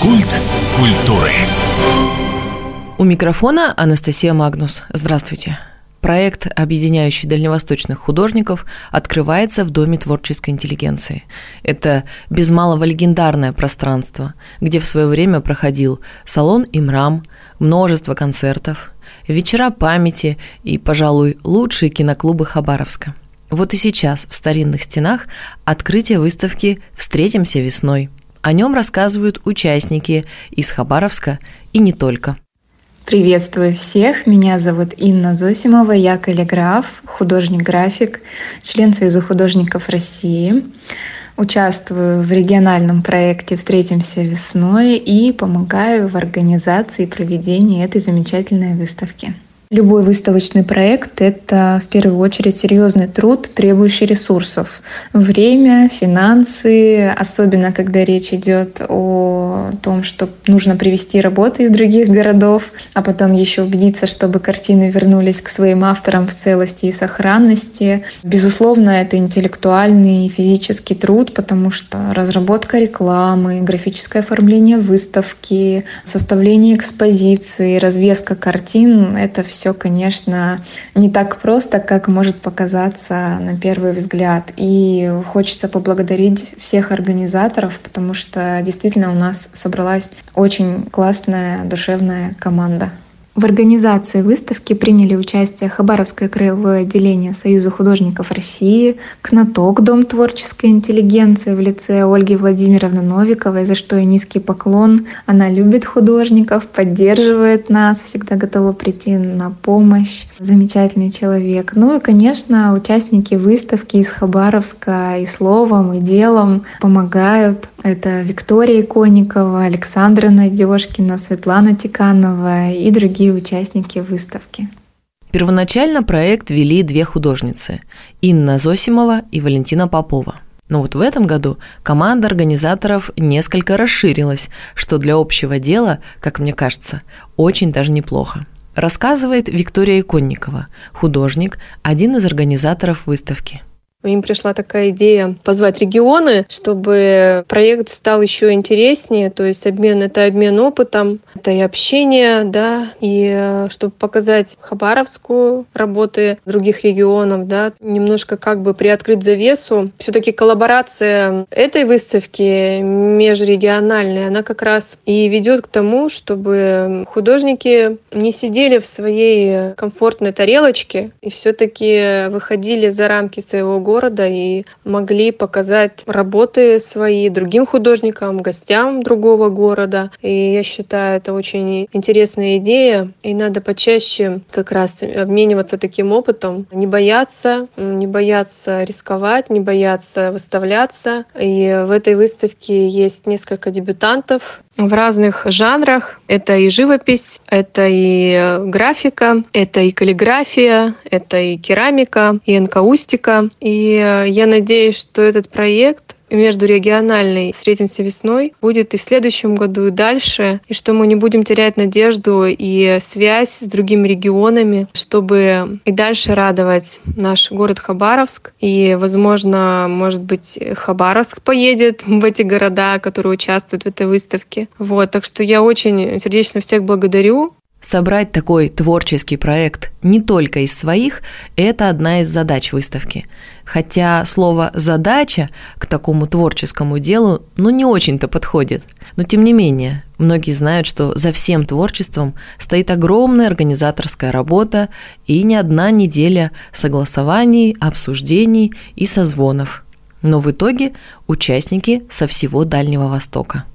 Культ культуры. У микрофона Анастасия Магнус. Здравствуйте. Проект, объединяющий дальневосточных художников, открывается в Доме творческой интеллигенции. Это без малого легендарное пространство, где в свое время проходил салон «Имрам», множество концертов, вечера памяти и, пожалуй, лучшие киноклубы Хабаровска. Вот и сейчас в старинных стенах открытие выставки «Встретимся весной». О нем рассказывают участники из Хабаровска и не только. Приветствую всех, меня зовут Инна Зосимова, я каллиграф, художник-график, член Союза художников России. Участвую в региональном проекте «Встретимся весной» и помогаю в организации и проведении этой замечательной выставки. Любой выставочный проект — это в первую очередь серьезный труд, требующий ресурсов. Время, финансы, особенно когда речь идет о том, что нужно привести работы из других городов, а потом еще убедиться, чтобы картины вернулись к своим авторам в целости и сохранности. Безусловно, это интеллектуальный и физический труд, потому что разработка рекламы, графическое оформление выставки, составление экспозиции, развеска картин — это все все, конечно, не так просто, как может показаться на первый взгляд. И хочется поблагодарить всех организаторов, потому что действительно у нас собралась очень классная, душевная команда. В организации выставки приняли участие Хабаровское краевое отделение Союза художников России, Кнаток, Дом творческой интеллигенции в лице Ольги Владимировны Новиковой, за что и низкий поклон. Она любит художников, поддерживает нас, всегда готова прийти на помощь. Замечательный человек. Ну и, конечно, участники выставки из Хабаровска и словом, и делом помогают. Это Виктория Иконникова, Александра Надежкина, Светлана Тиканова и другие другие участники выставки. Первоначально проект вели две художницы – Инна Зосимова и Валентина Попова. Но вот в этом году команда организаторов несколько расширилась, что для общего дела, как мне кажется, очень даже неплохо. Рассказывает Виктория Иконникова, художник, один из организаторов выставки – им пришла такая идея позвать регионы, чтобы проект стал еще интереснее. То есть обмен — это обмен опытом, это и общение, да, и э, чтобы показать Хабаровскую работы других регионов, да, немножко как бы приоткрыть завесу. все таки коллаборация этой выставки межрегиональная, она как раз и ведет к тому, чтобы художники не сидели в своей комфортной тарелочке и все таки выходили за рамки своего города и могли показать работы свои другим художникам, гостям другого города. И я считаю, это очень интересная идея, и надо почаще как раз обмениваться таким опытом, не бояться, не бояться рисковать, не бояться выставляться. И в этой выставке есть несколько дебютантов, в разных жанрах. Это и живопись, это и графика, это и каллиграфия, это и керамика, и энкаустика. И я надеюсь, что этот проект междурегиональный «Встретимся весной» будет и в следующем году, и дальше, и что мы не будем терять надежду и связь с другими регионами, чтобы и дальше радовать наш город Хабаровск. И, возможно, может быть, Хабаровск поедет в эти города, которые участвуют в этой выставке. Вот, так что я очень сердечно всех благодарю. Собрать такой творческий проект не только из своих – это одна из задач выставки. Хотя слово «задача» к такому творческому делу ну не очень-то подходит. Но тем не менее, многие знают, что за всем творчеством стоит огромная организаторская работа и не одна неделя согласований, обсуждений и созвонов. Но в итоге участники со всего Дальнего Востока.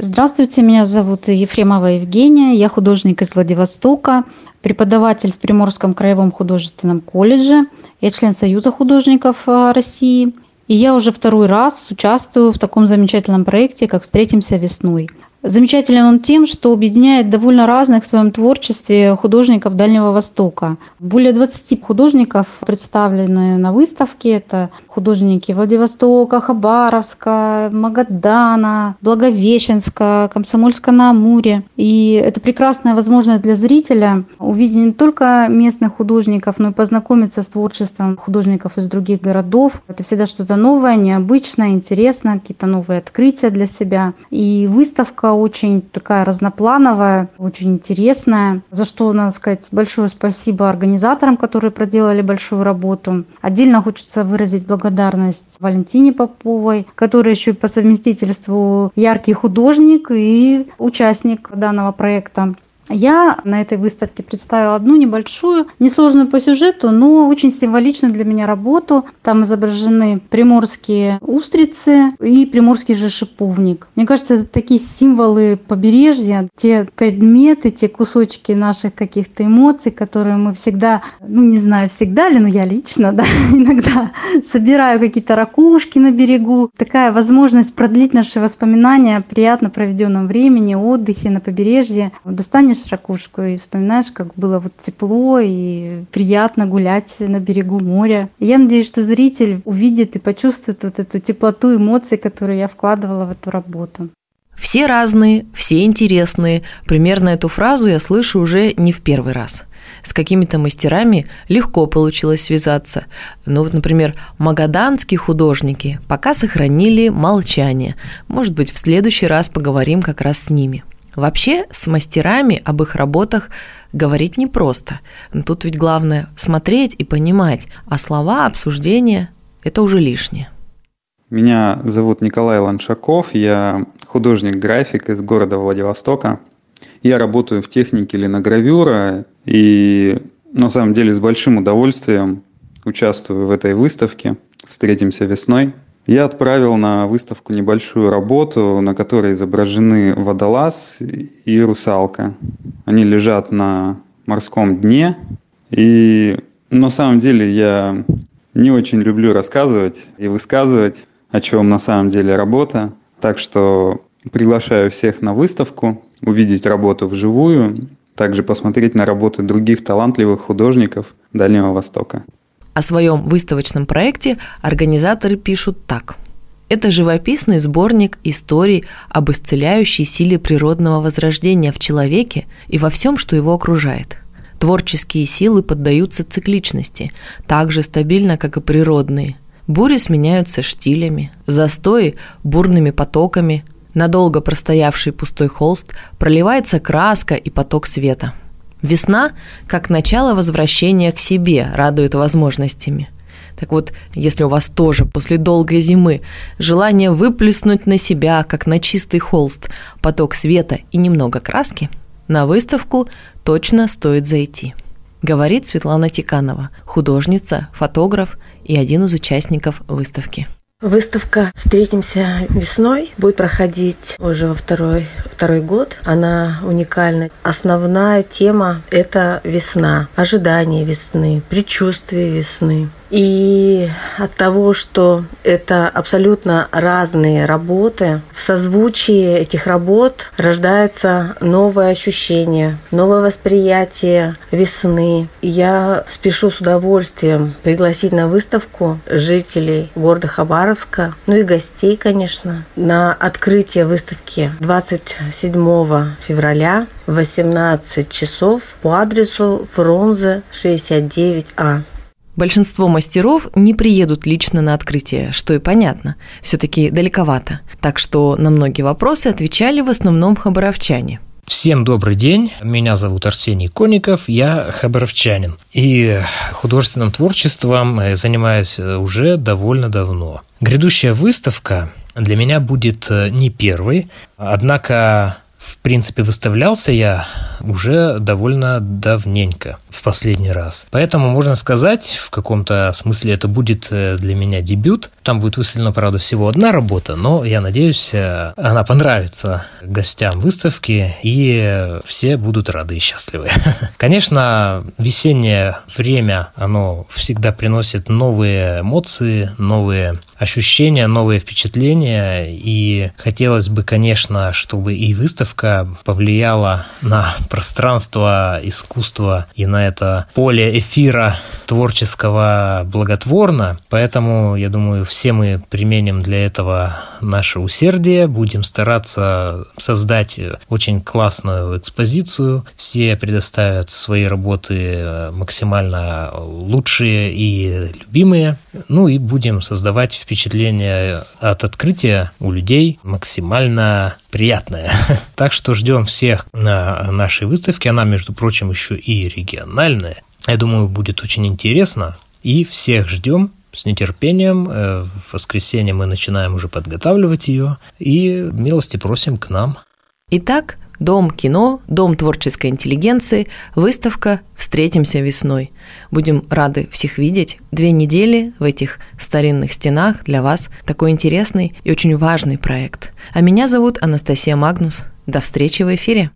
Здравствуйте, меня зовут Ефремова Евгения, я художник из Владивостока, преподаватель в Приморском краевом художественном колледже, я член Союза художников э, России, и я уже второй раз участвую в таком замечательном проекте, как «Встретимся весной». Замечателен он тем, что объединяет довольно разных в своем творчестве художников Дальнего Востока. Более 20 художников представлены на выставке. Это художники Владивостока, Хабаровска, Магадана, Благовещенска, Комсомольска-на-Амуре. И это прекрасная возможность для зрителя увидеть не только местных художников, но и познакомиться с творчеством художников из других городов. Это всегда что-то новое, необычное, интересное, какие-то новые открытия для себя. И выставка выставка очень такая разноплановая, очень интересная, за что, надо сказать, большое спасибо организаторам, которые проделали большую работу. Отдельно хочется выразить благодарность Валентине Поповой, которая еще по совместительству яркий художник и участник данного проекта. Я на этой выставке представила одну небольшую, несложную по сюжету, но очень символичную для меня работу. Там изображены приморские устрицы и приморский же шиповник. Мне кажется, это такие символы побережья, те предметы, те кусочки наших каких-то эмоций, которые мы всегда, ну не знаю, всегда ли, но я лично, да, иногда собираю какие-то ракушки на берегу. Такая возможность продлить наши воспоминания о приятно проведенном времени, отдыхе на побережье. Достанешь видишь ракушку и вспоминаешь, как было вот тепло и приятно гулять на берегу моря. И я надеюсь, что зритель увидит и почувствует вот эту теплоту эмоций, которые я вкладывала в эту работу. Все разные, все интересные. Примерно эту фразу я слышу уже не в первый раз. С какими-то мастерами легко получилось связаться. Ну вот, например, магаданские художники пока сохранили молчание. Может быть, в следующий раз поговорим как раз с ними. Вообще с мастерами об их работах говорить непросто. Тут ведь главное смотреть и понимать, а слова, обсуждения – это уже лишнее. Меня зовут Николай Ланшаков, я художник-график из города Владивостока. Я работаю в технике линогравюра и на самом деле с большим удовольствием участвую в этой выставке. Встретимся весной – я отправил на выставку небольшую работу, на которой изображены водолаз и русалка. Они лежат на морском дне. И на самом деле я не очень люблю рассказывать и высказывать, о чем на самом деле работа. Так что приглашаю всех на выставку, увидеть работу вживую, также посмотреть на работы других талантливых художников Дальнего Востока. О своем выставочном проекте организаторы пишут так. Это живописный сборник историй об исцеляющей силе природного возрождения в человеке и во всем, что его окружает. Творческие силы поддаются цикличности, так же стабильно, как и природные. Бури сменяются штилями, застои – бурными потоками, надолго простоявший пустой холст проливается краска и поток света – Весна, как начало возвращения к себе, радует возможностями. Так вот, если у вас тоже после долгой зимы желание выплеснуть на себя, как на чистый холст, поток света и немного краски, на выставку точно стоит зайти. Говорит Светлана Тиканова, художница, фотограф и один из участников выставки. Выставка «Встретимся весной» будет проходить уже во второй, второй год. Она уникальна. Основная тема – это весна, ожидание весны, предчувствие весны. И от того, что это абсолютно разные работы, в созвучии этих работ рождается новое ощущение, новое восприятие весны. Я спешу с удовольствием пригласить на выставку жителей города Хабаровска, ну и гостей, конечно, на открытие выставки 27 февраля в 18 часов по адресу Фрунзе 69А. Большинство мастеров не приедут лично на открытие, что и понятно, все-таки далековато. Так что на многие вопросы отвечали в основном хабаровчане. Всем добрый день. Меня зовут Арсений Конников, я хабаровчанин. И художественным творчеством э, занимаюсь э, уже довольно давно. Грядущая выставка для меня будет э, не первой, однако в принципе, выставлялся я уже довольно давненько, в последний раз. Поэтому можно сказать, в каком-то смысле это будет э, для меня дебют. Там будет выставлена, правда, всего одна работа, но я надеюсь, э, она понравится гостям выставки, и все будут рады и счастливы. Конечно, весеннее время, оно всегда приносит новые эмоции, новые ощущения, новые впечатления. И хотелось бы, конечно, чтобы и выставка повлияла на пространство искусства и на это поле эфира творческого благотворно. Поэтому, я думаю, все мы применим для этого наше усердие, будем стараться создать очень классную экспозицию. Все предоставят свои работы максимально лучшие и любимые. Ну и будем создавать впечатление от открытия у людей максимально приятное. Так что ждем всех на нашей выставке. Она, между прочим, еще и региональная. Я думаю, будет очень интересно. И всех ждем с нетерпением. Э, в воскресенье мы начинаем уже подготавливать ее. И милости просим к нам. Итак, Дом кино, Дом творческой интеллигенции, выставка «Встретимся весной». Будем рады всех видеть. Две недели в этих старинных стенах для вас такой интересный и очень важный проект. А меня зовут Анастасия Магнус. До встречи в эфире.